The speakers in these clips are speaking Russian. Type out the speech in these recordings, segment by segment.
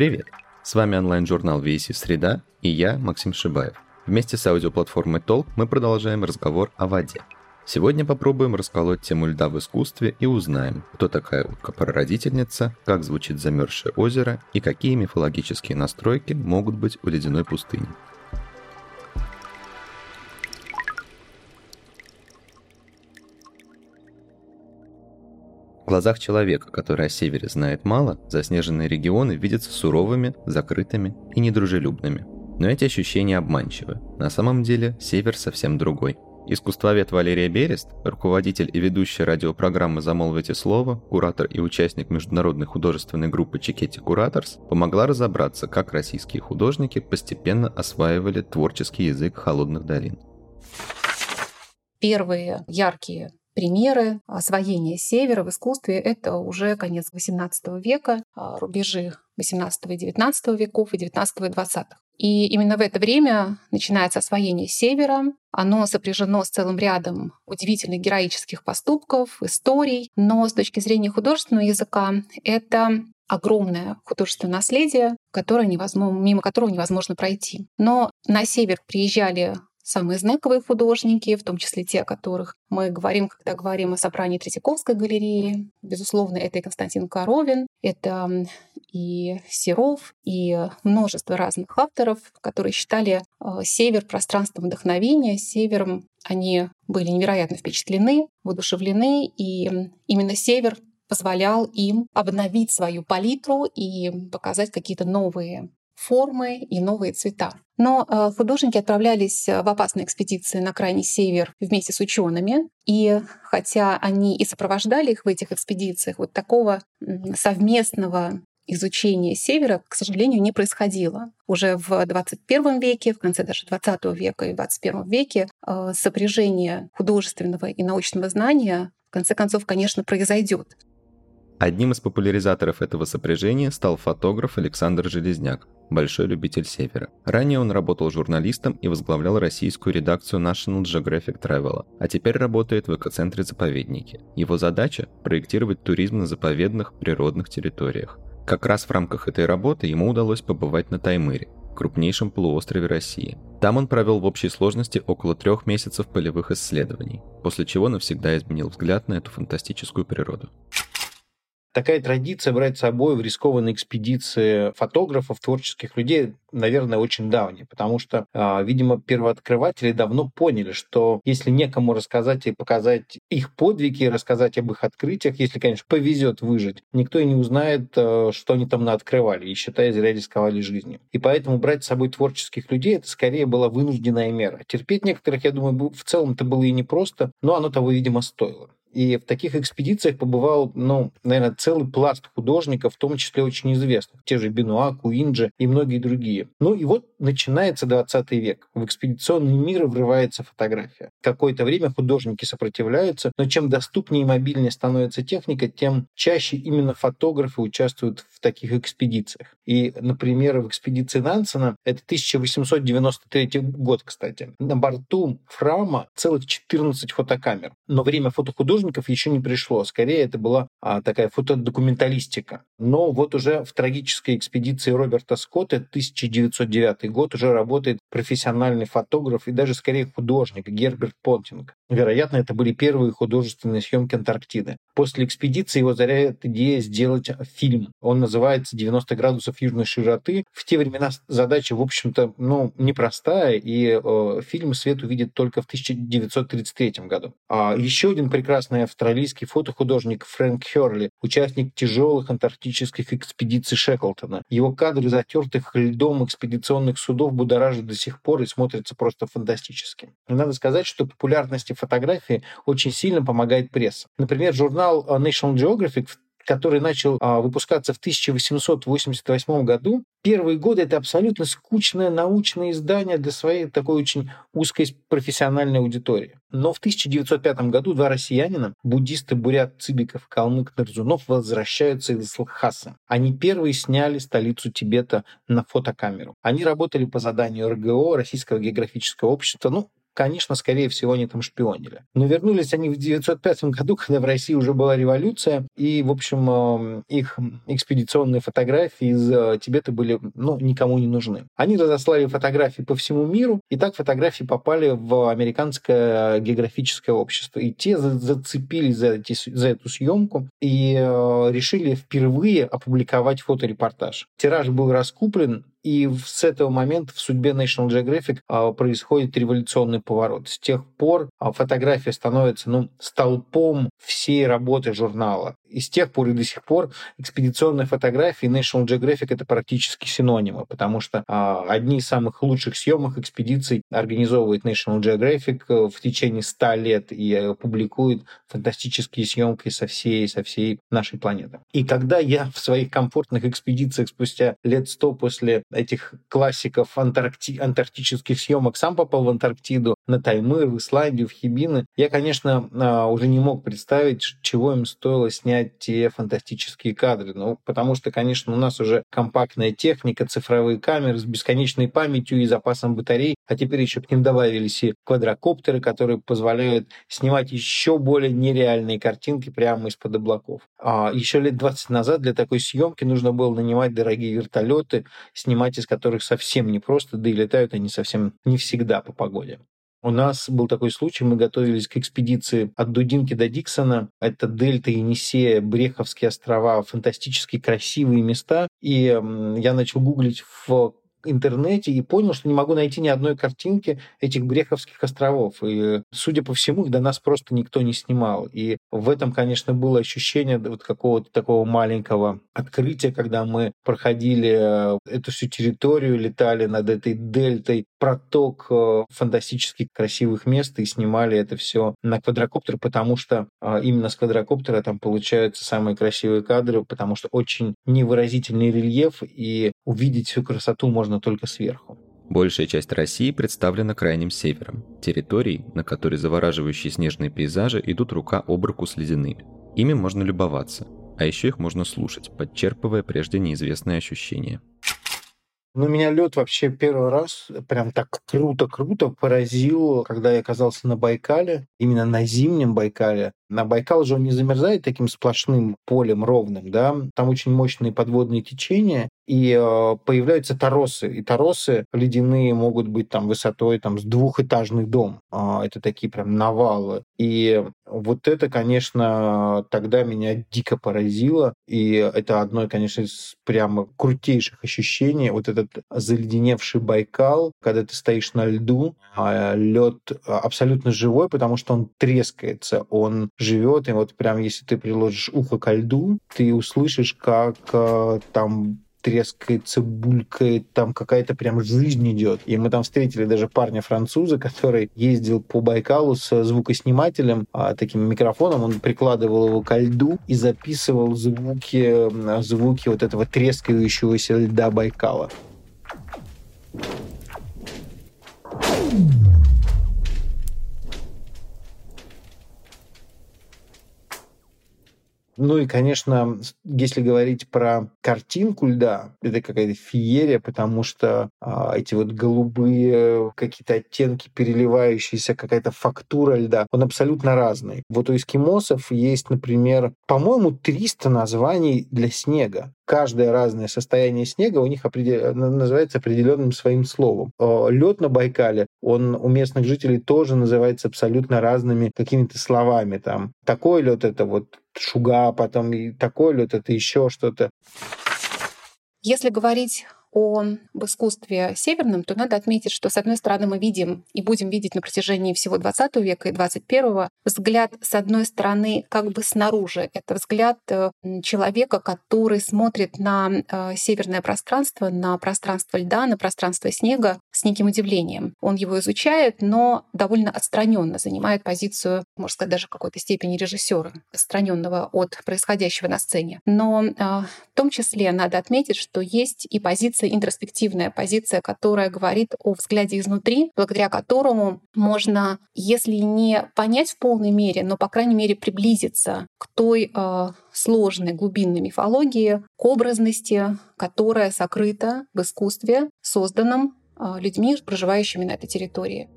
Привет! С вами онлайн-журнал VC «Среда» и я, Максим Шибаев. Вместе с аудиоплатформой Толк мы продолжаем разговор о воде. Сегодня попробуем расколоть тему льда в искусстве и узнаем, кто такая утка-прародительница, как звучит замерзшее озеро и какие мифологические настройки могут быть у ледяной пустыни. Глазах человека, который о севере знает мало, заснеженные регионы видятся суровыми, закрытыми и недружелюбными. Но эти ощущения обманчивы. На самом деле север совсем другой – Искусствовед Валерия Берест, руководитель и ведущая радиопрограммы «Замолвите слово», куратор и участник международной художественной группы Чикетти Кураторс, помогла разобраться, как российские художники постепенно осваивали творческий язык холодных долин. Первые яркие примеры освоения севера в искусстве — это уже конец XVIII века, а, рубежи XVIII и XIX веков и XIX и XX. И именно в это время начинается освоение Севера. Оно сопряжено с целым рядом удивительных героических поступков, историй. Но с точки зрения художественного языка это огромное художественное наследие, которое невозможно, мимо которого невозможно пройти. Но на север приезжали самые знаковые художники, в том числе те, о которых мы говорим, когда говорим о собрании Третьяковской галереи. Безусловно, это и Константин Коровин, это и Серов, и множество разных авторов, которые считали э, север пространством вдохновения, севером они были невероятно впечатлены, воодушевлены, и именно север позволял им обновить свою палитру и показать какие-то новые формы и новые цвета. Но э, художники отправлялись в опасные экспедиции на крайний север вместе с учеными. И хотя они и сопровождали их в этих экспедициях, вот такого совместного изучения севера, к сожалению, не происходило. Уже в 21 веке, в конце даже 20 века и 21 веке э, сопряжение художественного и научного знания в конце концов, конечно, произойдет. Одним из популяризаторов этого сопряжения стал фотограф Александр Железняк, большой любитель Севера. Ранее он работал журналистом и возглавлял российскую редакцию National Geographic Travel, а теперь работает в экоцентре «Заповедники». Его задача – проектировать туризм на заповедных природных территориях. Как раз в рамках этой работы ему удалось побывать на Таймыре, крупнейшем полуострове России. Там он провел в общей сложности около трех месяцев полевых исследований, после чего навсегда изменил взгляд на эту фантастическую природу. Такая традиция брать с собой в рискованные экспедиции фотографов, творческих людей, наверное, очень давняя, потому что, а, видимо, первооткрыватели давно поняли, что если некому рассказать и показать их подвиги, рассказать об их открытиях, если, конечно, повезет выжить, никто и не узнает, э, что они там наоткрывали, и, считая, зря рисковали жизнью. И поэтому брать с собой творческих людей, это скорее была вынужденная мера. Терпеть некоторых, я думаю, в целом это было и непросто, но оно того, видимо, стоило. И в таких экспедициях побывал, ну, наверное, целый пласт художников, в том числе очень известных. Те же Бенуа, Куинджи и многие другие. Ну и вот начинается 20 век. В экспедиционный мир врывается фотография. Какое-то время художники сопротивляются, но чем доступнее и мобильнее становится техника, тем чаще именно фотографы участвуют в таких экспедициях. И, например, в экспедиции Нансена, это 1893 год, кстати, на борту Фрама целых 14 фотокамер. Но время фотохудожников художников еще не пришло. Скорее, это была а, такая фотодокументалистика. Но вот уже в трагической экспедиции Роберта Скотта, 1909 год, уже работает профессиональный фотограф и даже скорее художник Герберт Понтинг. Вероятно, это были первые художественные съемки Антарктиды. После экспедиции его заряет идея сделать фильм. Он называется «90 градусов южной широты». В те времена задача, в общем-то, ну, непростая, и э, фильм свет увидит только в 1933 году. А еще один прекрасный австралийский фотохудожник Фрэнк Херли, участник тяжелых антарктических экспедиций Шеклтона. Его кадры затертых льдом экспедиционных судов будоражат до сих пор и смотрятся просто фантастически. И надо сказать, что популярности фотографии очень сильно помогает пресса. Например, журнал National Geographic который начал а, выпускаться в 1888 году. Первые годы это абсолютно скучное научное издание для своей такой очень узкой профессиональной аудитории. Но в 1905 году два россиянина, буддисты Бурят Цыбиков и Калмык Нарзунов, возвращаются из Лхасы. Они первые сняли столицу Тибета на фотокамеру. Они работали по заданию РГО, Российского географического общества, ну, конечно, скорее всего, они там шпионили. Но вернулись они в 1905 году, когда в России уже была революция, и, в общем, эм, их экспедиционные фотографии из э, Тибета были, ну, никому не нужны. Они разослали фотографии по всему миру, и так фотографии попали в американское географическое общество. И те зацепились за, эти, за эту съемку и э, решили впервые опубликовать фоторепортаж. Тираж был раскуплен, и с этого момента в судьбе National Geographic а, происходит революционный поворот. С тех пор а, фотография становится ну, столпом всей работы журнала. И с тех пор и до сих пор экспедиционные фотографии National Geographic это практически синонимы, потому что а, одни из самых лучших съемок экспедиций организовывает National Geographic э, в течение ста лет и э, публикует фантастические съемки со всей, со всей нашей планеты. И когда я в своих комфортных экспедициях спустя лет сто после этих классиков антаркти... антарктических съемок сам попал в Антарктиду, на Таймыр, в Исландию, в Хибины, я, конечно, а, уже не мог представить, чего им стоило снять те фантастические кадры. Ну, потому что, конечно, у нас уже компактная техника, цифровые камеры с бесконечной памятью и запасом батарей, а теперь еще к ним добавились и квадрокоптеры, которые позволяют снимать еще более нереальные картинки прямо из-под облаков. А еще лет 20 назад для такой съемки нужно было нанимать дорогие вертолеты, снимать из которых совсем непросто, да и летают они совсем не всегда по погоде. У нас был такой случай, мы готовились к экспедиции от Дудинки до Диксона. Это Дельта, Енисея, Бреховские острова, фантастически красивые места. И я начал гуглить в интернете и понял, что не могу найти ни одной картинки этих Бреховских островов. И, судя по всему, их до нас просто никто не снимал. И в этом, конечно, было ощущение вот какого-то такого маленького открытия, когда мы проходили э, эту всю территорию, летали над этой дельтой, проток э, фантастически красивых мест и снимали это все на квадрокоптер, потому что э, именно с квадрокоптера там получаются самые красивые кадры, потому что очень невыразительный рельеф, и увидеть всю красоту можно только сверху. Большая часть России представлена крайним севером, территорией, на которой завораживающие снежные пейзажи идут рука об руку с ледяными. Ими можно любоваться, а еще их можно слушать, подчерпывая прежде неизвестные ощущения. Ну, меня лед вообще первый раз прям так круто-круто поразил, когда я оказался на Байкале, именно на зимнем Байкале. На Байкал же он не замерзает таким сплошным полем ровным, да, там очень мощные подводные течения, и э, появляются торосы. И торосы ледяные могут быть там высотой там, с двухэтажный дом. Э, это такие прям навалы. И вот это, конечно, тогда меня дико поразило. И это одно, конечно, из прямо крутейших ощущений. Вот этот заледеневший Байкал, когда ты стоишь на льду, а лед абсолютно живой, потому что он трескается, он живет, и вот прям если ты приложишь ухо ко льду, ты услышишь, как э, там трескается, булькает, там какая-то прям жизнь идет. И мы там встретили даже парня-француза, который ездил по Байкалу с звукоснимателем, а, таким микрофоном, он прикладывал его ко льду и записывал звуки, звуки вот этого трескающегося льда Байкала. Ну и, конечно, если говорить про картинку льда, это какая-то феерия, потому что а, эти вот голубые какие-то оттенки, переливающиеся, какая-то фактура льда, он абсолютно разный. Вот у эскимосов есть, например, по-моему, 300 названий для снега каждое разное состояние снега у них определ... называется определенным своим словом. Лед на Байкале, он у местных жителей тоже называется абсолютно разными какими-то словами. Там такой лед это вот шуга, потом и такой лед это еще что-то. Если говорить об искусстве северном, то надо отметить, что, с одной стороны, мы видим и будем видеть на протяжении всего XX века и XXI взгляд, с одной стороны, как бы снаружи. Это взгляд э, человека, который смотрит на э, северное пространство, на пространство льда, на пространство снега с неким удивлением. Он его изучает, но довольно отстраненно занимает позицию, можно сказать, даже какой-то степени режиссера, отстраненного от происходящего на сцене. Но э, в том числе надо отметить, что есть и позиция позиция, интроспективная позиция, которая говорит о взгляде изнутри, благодаря которому можно, если не понять в полной мере, но, по крайней мере, приблизиться к той э, сложной глубинной мифологии, к образности, которая сокрыта в искусстве, созданном э, людьми, проживающими на этой территории.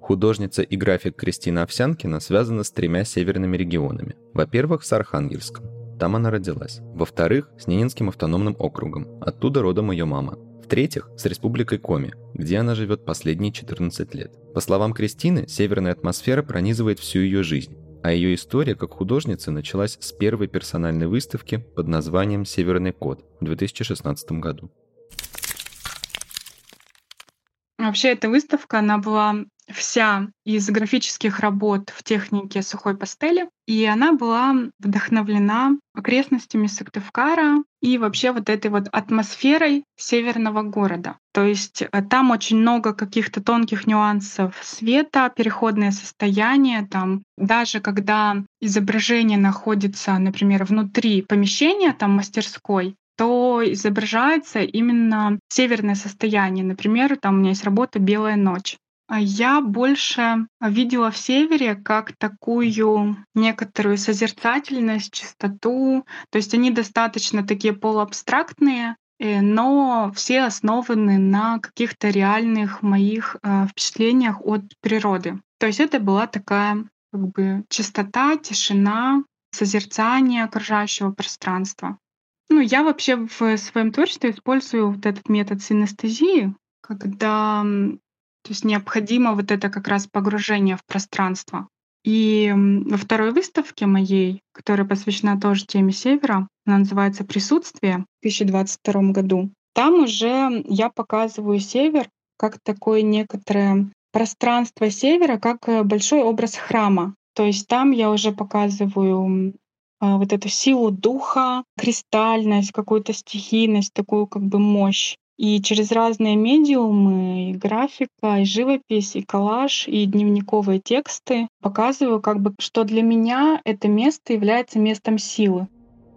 Художница и график Кристина Овсянкина связана с тремя северными регионами. Во-первых, с Архангельском. Там она родилась. Во-вторых, с Ненинским автономным округом. Оттуда родом ее мама. В-третьих, с республикой Коми, где она живет последние 14 лет. По словам Кристины, северная атмосфера пронизывает всю ее жизнь. А ее история как художницы началась с первой персональной выставки под названием «Северный код» в 2016 году. Вообще эта выставка, она была вся из графических работ в технике сухой пастели, и она была вдохновлена окрестностями Сыктывкара и вообще вот этой вот атмосферой северного города. То есть э, там очень много каких-то тонких нюансов света, переходное состояние, там даже когда изображение находится, например, внутри помещения, там мастерской, то изображается именно северное состояние. Например, там у меня есть работа «Белая ночь». А я больше видела в севере как такую некоторую созерцательность, чистоту. То есть они достаточно такие полуабстрактные, э, но все основаны на каких-то реальных моих э, впечатлениях от природы. То есть это была такая как бы чистота, тишина, созерцание окружающего пространства. Ну, я вообще в своем творчестве использую вот этот метод синестезии, когда то есть необходимо вот это как раз погружение в пространство. И во второй выставке моей, которая посвящена тоже теме Севера, она называется «Присутствие» в 2022 году, там уже я показываю Север как такое некоторое пространство Севера, как э, большой образ храма. То есть там я уже показываю а, вот эту силу духа, кристальность, какую-то стихийность, такую как бы мощь. И через разные медиумы, и графика, и живопись, и коллаж, и дневниковые тексты показываю, как бы, что для меня это место является местом силы.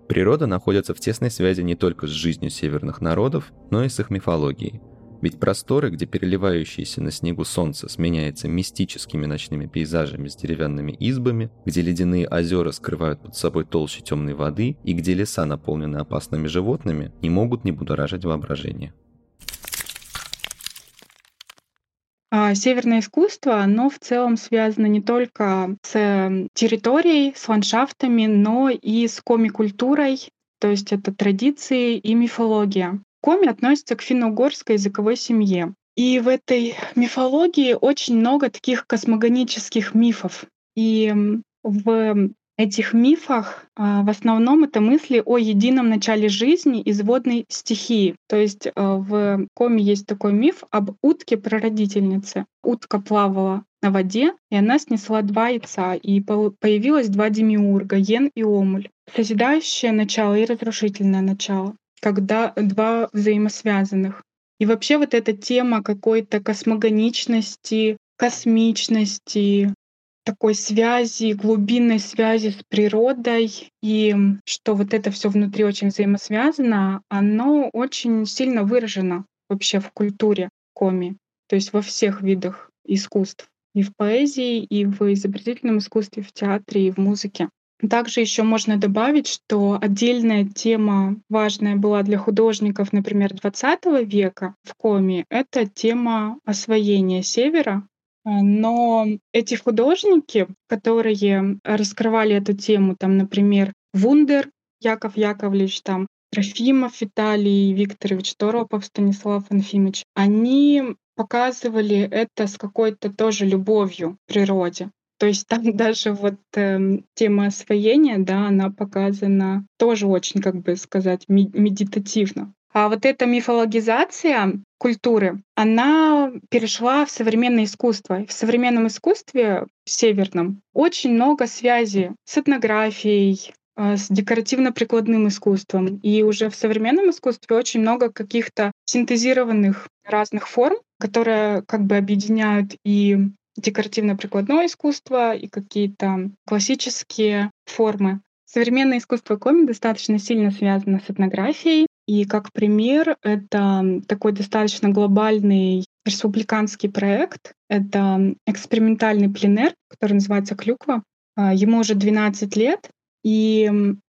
Природа находится в тесной связи не только с жизнью северных народов, но и с их мифологией. Ведь просторы, где переливающееся на снегу солнце сменяется мистическими ночными пейзажами с деревянными избами, где ледяные озера скрывают под собой толще темной воды и где леса наполнены опасными животными, не могут не будоражить воображение. А, северное искусство, оно в целом связано не только с территорией, с ландшафтами, но и с коми-культурой, то есть это традиции и мифология. Коми относится к финно-угорской языковой семье. И в этой мифологии очень много таких космогонических мифов. И в этих мифах а, в основном это мысли о едином начале жизни из водной стихии. То есть а, в коме есть такой миф об утке-прародительнице. Утка плавала на воде, и она снесла два яйца, и появилось два демиурга — Йен и Омуль. Созидающее начало и разрушительное начало, когда два взаимосвязанных. И вообще вот эта тема какой-то космогоничности, космичности, такой связи, глубинной связи с природой, и что вот это все внутри очень взаимосвязано, оно очень сильно выражено вообще в культуре коми, то есть во всех видах искусств, и в поэзии, и в изобретательном искусстве, в театре, и в музыке. Также еще можно добавить, что отдельная тема важная была для художников, например, XX века в коме, это тема освоения Севера а, но эти художники, которые раскрывали эту тему, там, например, Вундер Яков Яковлевич, там, Трофимов Виталий Викторович, Торопов Станислав Анфимович, они показывали это с какой-то тоже любовью к природе. То есть там даже вот э, тема освоения, да, она показана тоже очень, как бы сказать, медитативно. А вот эта мифологизация культуры, она перешла в современное искусство. В современном искусстве северном очень много связи с этнографией, э, с декоративно-прикладным искусством. И уже в современном искусстве очень много каких-то синтезированных разных форм, которые как бы объединяют и декоративно-прикладное искусство, и какие-то классические формы. Современное искусство коми достаточно сильно связано с этнографией, и как пример, это такой достаточно глобальный республиканский проект. Это экспериментальный пленер, который называется «Клюква». А, ему уже 12 лет, и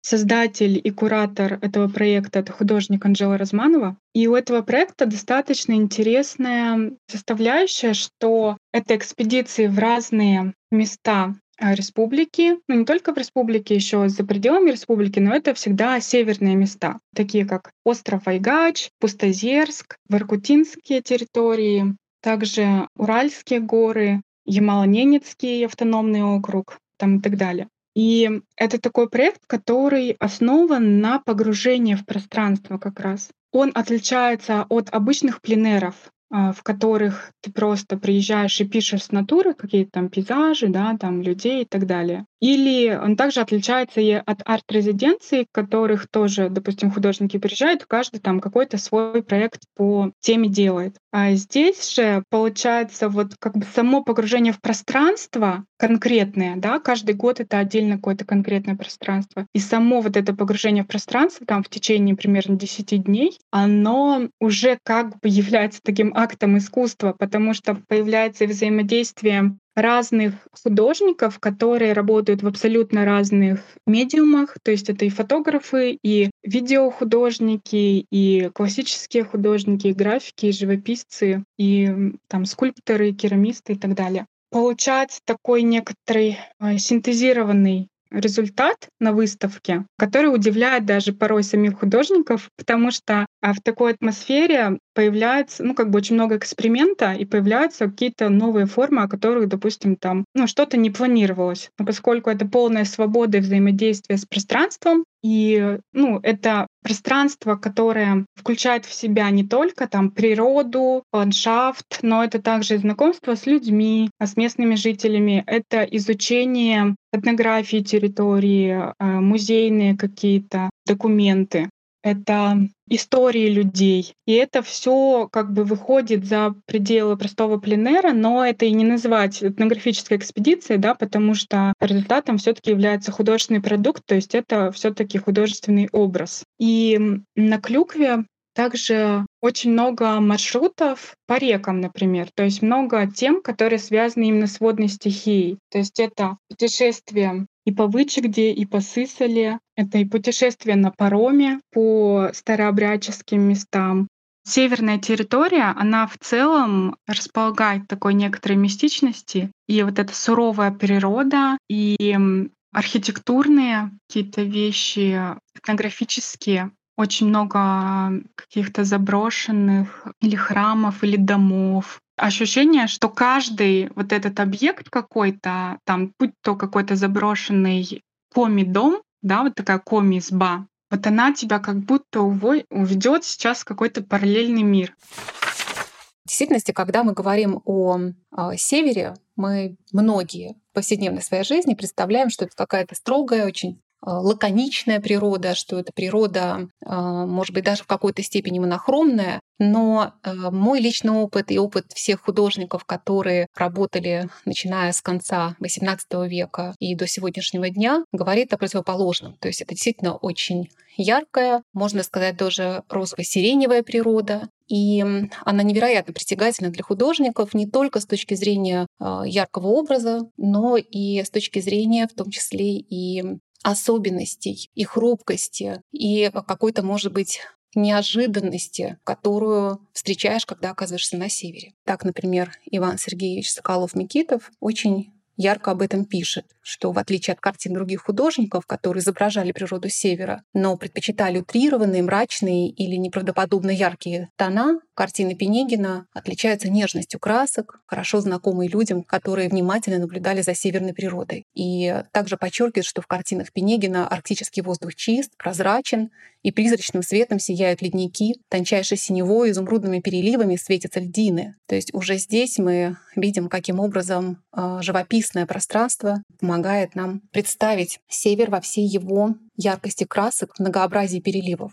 создатель и куратор этого проекта — это художник Анжела Разманова. И у этого проекта достаточно интересная составляющая, что это экспедиции в разные места а, республики, ну не только в республике, еще за пределами республики, но это всегда северные места, такие как остров Айгач, Пустозерск, Воркутинские территории, также Уральские горы, Ямало-Ненецкий автономный округ там и так далее. И это такой проект, который основан на погружении в пространство как раз. Он отличается от обычных пленеров, в которых ты просто приезжаешь и пишешь с натуры какие-то там пейзажи, да, там людей и так далее. Или он также отличается и от арт-резиденций, которых тоже, допустим, художники приезжают, каждый там какой-то свой проект по теме делает. А здесь же получается вот как бы само погружение в пространство конкретное, да, каждый год это отдельно какое-то конкретное пространство. И само вот это погружение в пространство там в течение примерно 10 дней, оно уже как бы является таким актом искусства, потому что появляется взаимодействие разных художников, которые работают в абсолютно разных медиумах. То есть это и фотографы, и видеохудожники, и классические художники, и графики, и живописцы, и там скульпторы, керамисты и так далее. Получать такой некоторый э, синтезированный результат на выставке, который удивляет даже порой самих художников, потому что а, в такой атмосфере появляется, ну, как бы очень много эксперимента, и появляются какие-то новые формы, о которых, допустим, там, ну, что-то не планировалось. Но поскольку это полная свобода и взаимодействие с пространством, и, ну, это пространство, которое включает в себя не только там природу, ландшафт, но это также знакомство с людьми, а с местными жителями, это изучение этнографии территории, а, музейные какие-то документы это истории людей. И это все как бы выходит за пределы простого пленера, но это и не называть этнографической экспедицией, да, потому что результатом все таки является художественный продукт, то есть это все таки художественный образ. И на Клюкве также очень много маршрутов по рекам, например. То есть много тем, которые связаны именно с водной стихией. То есть это путешествие и по Вычегде, и по Сысоле. Это и путешествие на пароме по старообрядческим местам. Северная территория, она в целом располагает такой некоторой мистичности. И вот эта суровая природа, и архитектурные какие-то вещи, этнографические, очень много каких-то заброшенных или храмов, или домов. Ощущение, что каждый вот этот объект какой-то, там, будь то какой-то заброшенный коми-дом, да, вот такая коми-изба, вот она тебя как будто уведет сейчас в какой-то параллельный мир. В действительности, когда мы говорим о, а, севере, мы многие в повседневной своей жизни представляем, что это какая-то строгая, очень лаконичная природа, что это природа, а, может быть, даже в какой-то степени монохромная, но а, мой личный опыт и опыт всех художников, которые работали, начиная с конца XVIII века и до сегодняшнего дня, говорит о противоположном. То есть это действительно очень яркая, можно сказать, тоже розово-сиреневая природа. И она невероятно притягательна для художников не только с точки зрения яркого образа, но и с точки зрения в том числе и особенностей и хрупкости, и какой-то, может быть, неожиданности, которую встречаешь, когда оказываешься на севере. Так, например, Иван Сергеевич Соколов-Микитов очень ярко об этом пишет, что в отличие от картин других художников, которые изображали природу севера, но предпочитали утрированные, мрачные или неправдоподобно яркие тона, картины Пенегина отличаются нежностью красок, хорошо знакомые людям, которые внимательно наблюдали за северной природой. И также подчеркивает, что в картинах Пенегина арктический воздух чист, прозрачен, и призрачным светом сияют ледники, тончайшей синевой, изумрудными переливами светятся льдины. То есть уже здесь мы видим, каким образом э, живописное пространство помогает нам представить север во всей его яркости красок, многообразии переливов.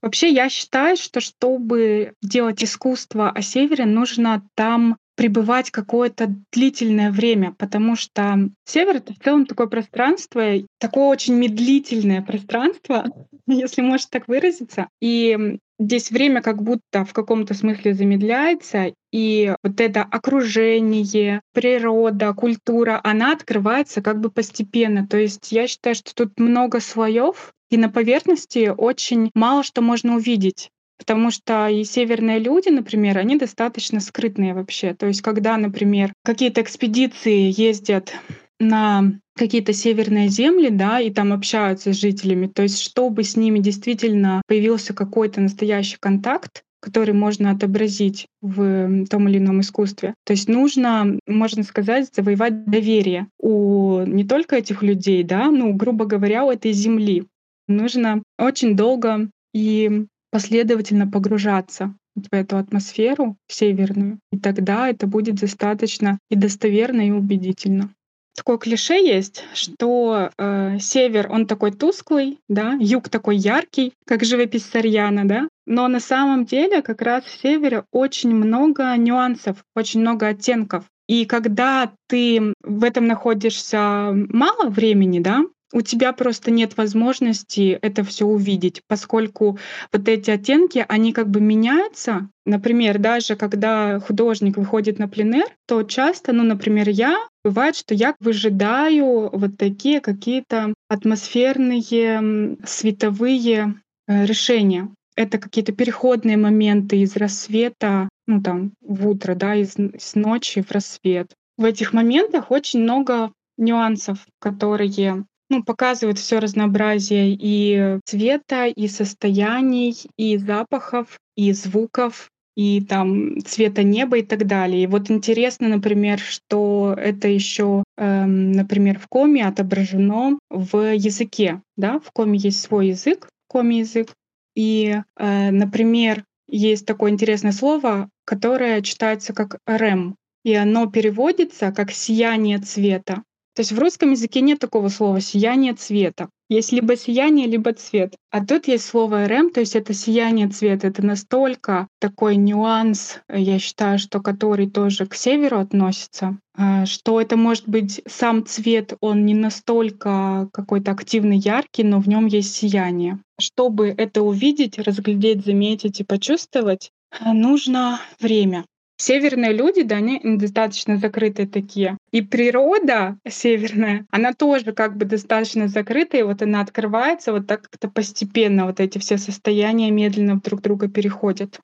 Вообще, я считаю, что чтобы делать искусство о севере, нужно там пребывать какое-то длительное время, потому что север — это в целом такое пространство, такое очень медлительное пространство, если можно так выразиться. И здесь время как будто в каком-то смысле замедляется, и вот это окружение, природа, культура, она открывается как бы постепенно. То есть я считаю, что тут много слоев, и на поверхности очень мало что можно увидеть. Потому что и северные люди, например, они достаточно скрытные вообще. То есть когда, например, какие-то экспедиции ездят на какие-то северные земли, да, и там общаются с жителями. То есть, чтобы с ними действительно появился какой-то настоящий контакт, который можно отобразить в том или ином искусстве. То есть нужно, можно сказать, завоевать доверие у не только этих людей, да, ну, грубо говоря, у этой земли. Нужно очень долго и последовательно погружаться в эту атмосферу северную, и тогда это будет достаточно и достоверно, и убедительно такое клише есть, что э, север он такой тусклый, да, юг такой яркий, как живопись Сарьяна, да. Но на самом деле как раз в севере очень много нюансов, очень много оттенков. И когда ты в этом находишься мало времени, да, у тебя просто нет возможности это все увидеть, поскольку вот эти оттенки, они как бы меняются. Например, даже когда художник выходит на пленер, то часто, ну, например, я, бывает, что я выжидаю вот такие какие-то атмосферные световые э, решения. Это какие-то переходные моменты из рассвета, ну там, в утро, да, из, из ночи в рассвет. В этих моментах очень много нюансов, которые ну, показывает все разнообразие и цвета, и состояний, и запахов, и звуков, и там цвета неба и так далее. И вот интересно, например, что это еще, эм, например, в коме отображено в языке. Да? В коме есть свой язык, коми язык. И, э, например, есть такое интересное слово, которое читается как «рэм», и оно переводится как «сияние цвета». То есть в русском языке нет такого слова «сияние цвета». Есть либо сияние, либо цвет. А тут есть слово РМ, то есть это сияние цвета. Это настолько такой нюанс, я считаю, что который тоже к северу относится, а, что это может быть сам цвет, он не настолько какой-то активный, яркий, но в нем есть сияние. Чтобы это увидеть, разглядеть, заметить и почувствовать, нужно время. Северные люди, да, они достаточно закрытые такие. И природа северная, она тоже как бы достаточно закрытая, и вот она открывается вот так как-то постепенно, вот эти все состояния медленно друг друга переходят.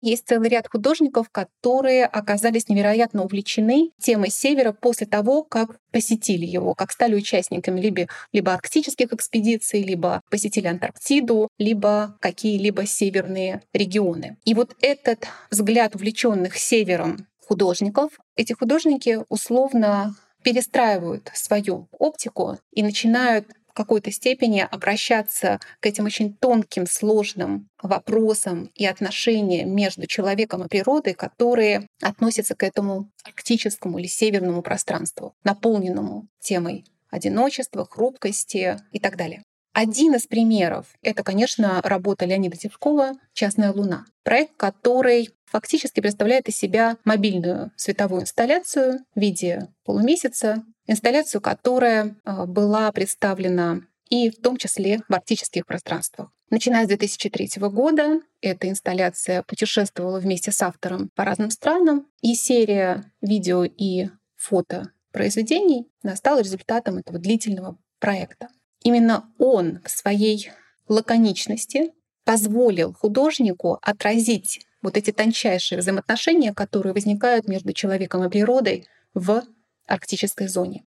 Есть целый ряд художников, которые оказались невероятно увлечены темой Севера после того, как посетили его, как стали участниками либо, либо арктических экспедиций, либо посетили Антарктиду, либо какие-либо северные регионы. И вот этот взгляд увлеченных Севером художников, эти художники условно перестраивают свою оптику и начинают какой-то степени обращаться к этим очень тонким, сложным вопросам и отношениям между человеком и природой, которые относятся к этому арктическому или северному пространству, наполненному темой одиночества, хрупкости и так далее. Один из примеров — это, конечно, работа Леонида Тевкова «Частная луна». Проект, который фактически представляет из себя мобильную световую инсталляцию в виде полумесяца, инсталляцию, которая а, была представлена и в том числе в арктических пространствах. Начиная с 2003 года эта инсталляция путешествовала вместе с автором по разным странам, и серия видео и фото произведений стала результатом этого длительного проекта. Именно он в своей лаконичности позволил художнику отразить вот эти тончайшие взаимоотношения, которые возникают между человеком и природой в арктической зоне.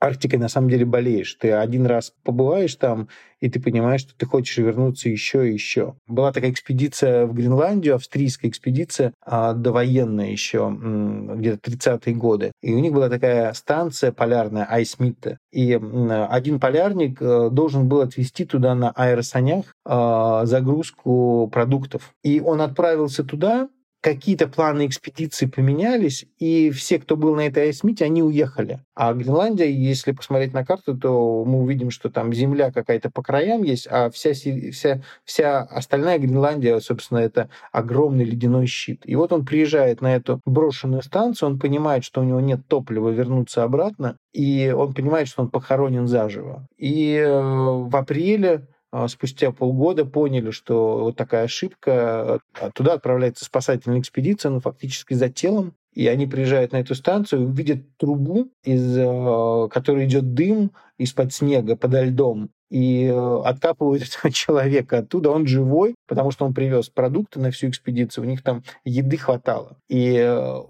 Арктикой на самом деле болеешь. Ты один раз побываешь там, и ты понимаешь, что ты хочешь вернуться еще и еще. Была такая экспедиция в Гренландию, австрийская экспедиция, а, довоенная еще, где-то 30-е годы. И у них была такая станция полярная, Айсмитте. И один полярник э, должен был отвезти туда на аэросанях а, загрузку продуктов. И он отправился туда, какие-то планы экспедиции поменялись, и все, кто был на этой айсмите, они уехали. А Гренландия, если посмотреть на карту, то мы увидим, что там земля какая-то по краям есть, а вся, вся, вся остальная Гренландия, собственно, это огромный ледяной щит. И вот он приезжает на эту брошенную станцию, он понимает, что у него нет топлива вернуться обратно, и он понимает, что он похоронен заживо. И э, в апреле спустя полгода поняли, что вот такая ошибка. А, туда отправляется спасательная экспедиция, ну, фактически за телом. И они приезжают на эту станцию, видят трубу, из а, которой идет дым из-под снега, подо льдом и откапывают этого человека оттуда. Он живой, потому что он привез продукты на всю экспедицию, у них там еды хватало. И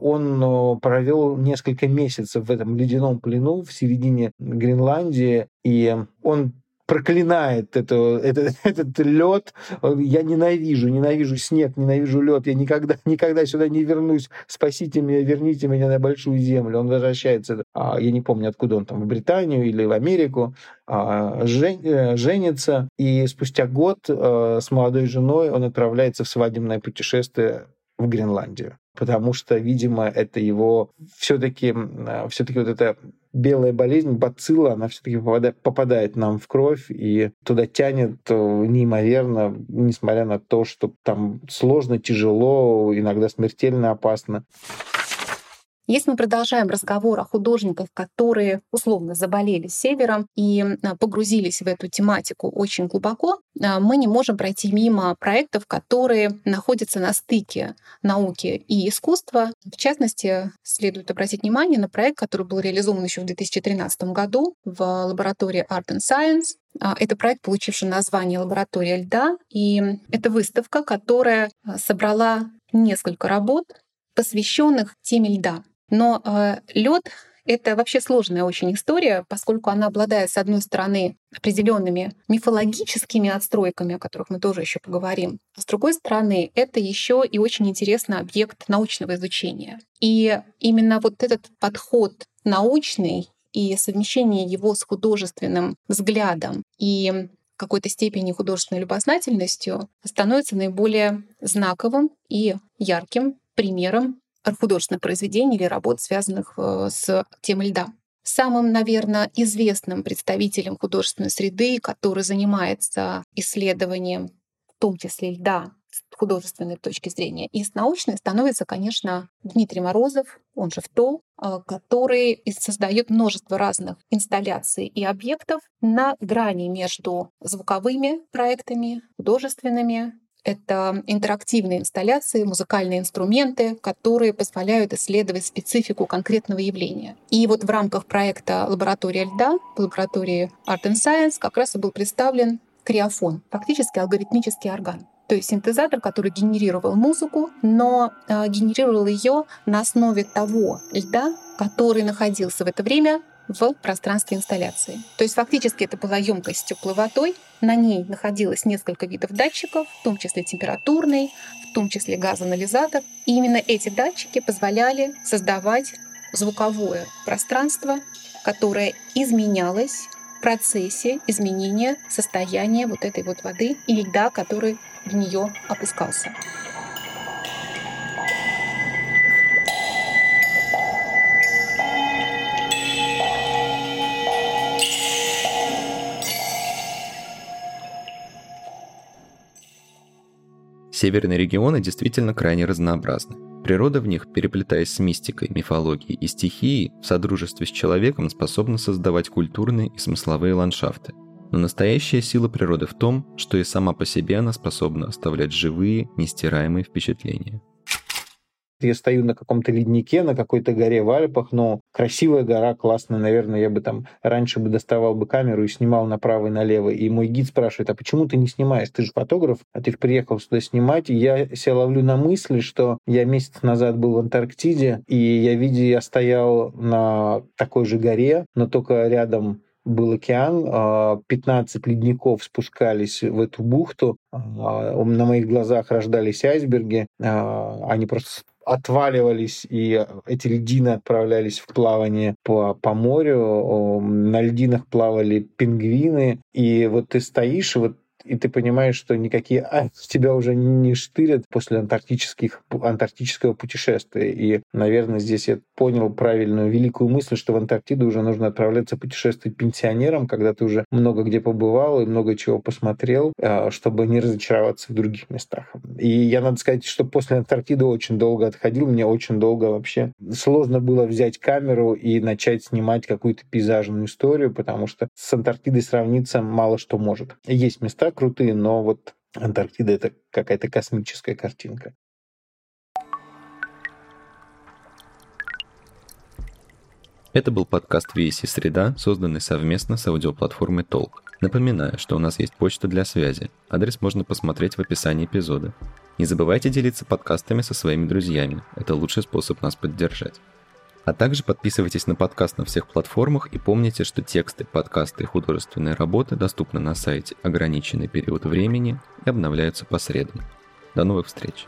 он провел несколько месяцев в этом ледяном плену в середине Гренландии, и он проклинает это, это, этот лед. Я ненавижу, ненавижу снег, ненавижу лед. Я никогда, никогда сюда не вернусь. Спасите меня, верните меня на большую землю. Он возвращается, а, я не помню, откуда он там, в Британию или в Америку, а, жен, э, женится. И спустя год э, с молодой женой он отправляется в свадебное путешествие в Гренландию потому что, видимо, это его все-таки все-таки вот эта белая болезнь, бацилла, она все-таки попадает, попадает нам в кровь и туда тянет э, неимоверно, несмотря на то, что там сложно, тяжело, иногда смертельно опасно. Если мы продолжаем разговор о художниках, которые условно заболели севером и а, погрузились в эту тематику очень глубоко, а, мы не можем пройти мимо проектов, которые находятся на стыке науки и искусства. В частности, следует обратить внимание на проект, который был реализован еще в 2013 году в лаборатории Art and Science а, это проект, получивший название «Лаборатория льда», и это выставка, которая собрала несколько работ, посвященных теме льда. Но э, лед это вообще сложная очень история, поскольку она обладает, с одной стороны, определенными мифологическими отстройками, о которых мы тоже еще поговорим. А с другой стороны, это еще и очень интересный объект научного изучения. И именно вот этот подход научный и совмещение его с художественным взглядом и какой-то степени художественной любознательностью становится наиболее знаковым и ярким примером художественных произведений или работ, связанных э, с темой льда. Самым, наверное, известным представителем художественной среды, который занимается исследованием, в том числе льда, с художественной точки зрения и с научной, становится, конечно, Дмитрий Морозов, он же ВТОЛ, э, который создает множество разных инсталляций и объектов на грани между звуковыми проектами, художественными, это интерактивные инсталляции, музыкальные инструменты, которые позволяют исследовать специфику конкретного явления. И вот в рамках проекта «Лаборатория льда» в лаборатории Art and Science как раз и был представлен криофон, фактически алгоритмический орган. То есть синтезатор, который генерировал музыку, но э, генерировал ее на основе того льда, который находился в это время в пространстве инсталляции. То есть фактически это была емкость с теплой на ней находилось несколько видов датчиков, в том числе температурный, в том числе газоанализатор. И именно эти датчики позволяли создавать звуковое пространство, которое изменялось в процессе изменения состояния вот этой вот воды и льда, который в нее опускался. Северные регионы действительно крайне разнообразны. Природа в них, переплетаясь с мистикой, мифологией и стихией, в содружестве с человеком способна создавать культурные и смысловые ландшафты. Но настоящая сила природы в том, что и сама по себе она способна оставлять живые, нестираемые впечатления. Я стою на каком-то леднике, на какой-то горе в Альпах, но красивая гора, классная, наверное, я бы там раньше бы доставал бы камеру и снимал направо и налево. И мой гид спрашивает, а почему ты не снимаешь? Ты же фотограф, а ты приехал сюда снимать. И я себя ловлю на мысли, что я месяц назад был в Антарктиде, и я видел, я стоял на такой же горе, но только рядом был океан, 15 а, ледников спускались в эту бухту, а, на моих глазах рождались айсберги, а, они просто отваливались, и эти льдины отправлялись в плавание по, по морю. На льдинах плавали пингвины. И вот ты стоишь, и вот и ты понимаешь, что никакие а, тебя уже не штырят после антарктических, антарктического путешествия. И, наверное, здесь я понял правильную великую мысль, что в Антарктиду уже нужно отправляться путешествовать пенсионерам, когда ты уже много где побывал и много чего посмотрел, а, чтобы не разочароваться в других местах. И я, надо сказать, что после Антарктиды очень долго отходил, мне очень долго вообще сложно было взять камеру и начать снимать какую-то пейзажную историю, потому что с Антарктидой сравниться мало что может. Есть места, крутые, но вот Антарктида — это какая-то космическая картинка. Это был подкаст VSC «Среда», созданный совместно с аудиоплатформой Толк. Напоминаю, что у нас есть почта для связи. Адрес можно посмотреть в описании эпизода. Не забывайте делиться подкастами со своими друзьями. Это лучший способ нас поддержать. А также подписывайтесь на подкаст на всех платформах и помните, что тексты, подкасты и художественные работы доступны на сайте ограниченный период времени и обновляются по средам. До новых встреч!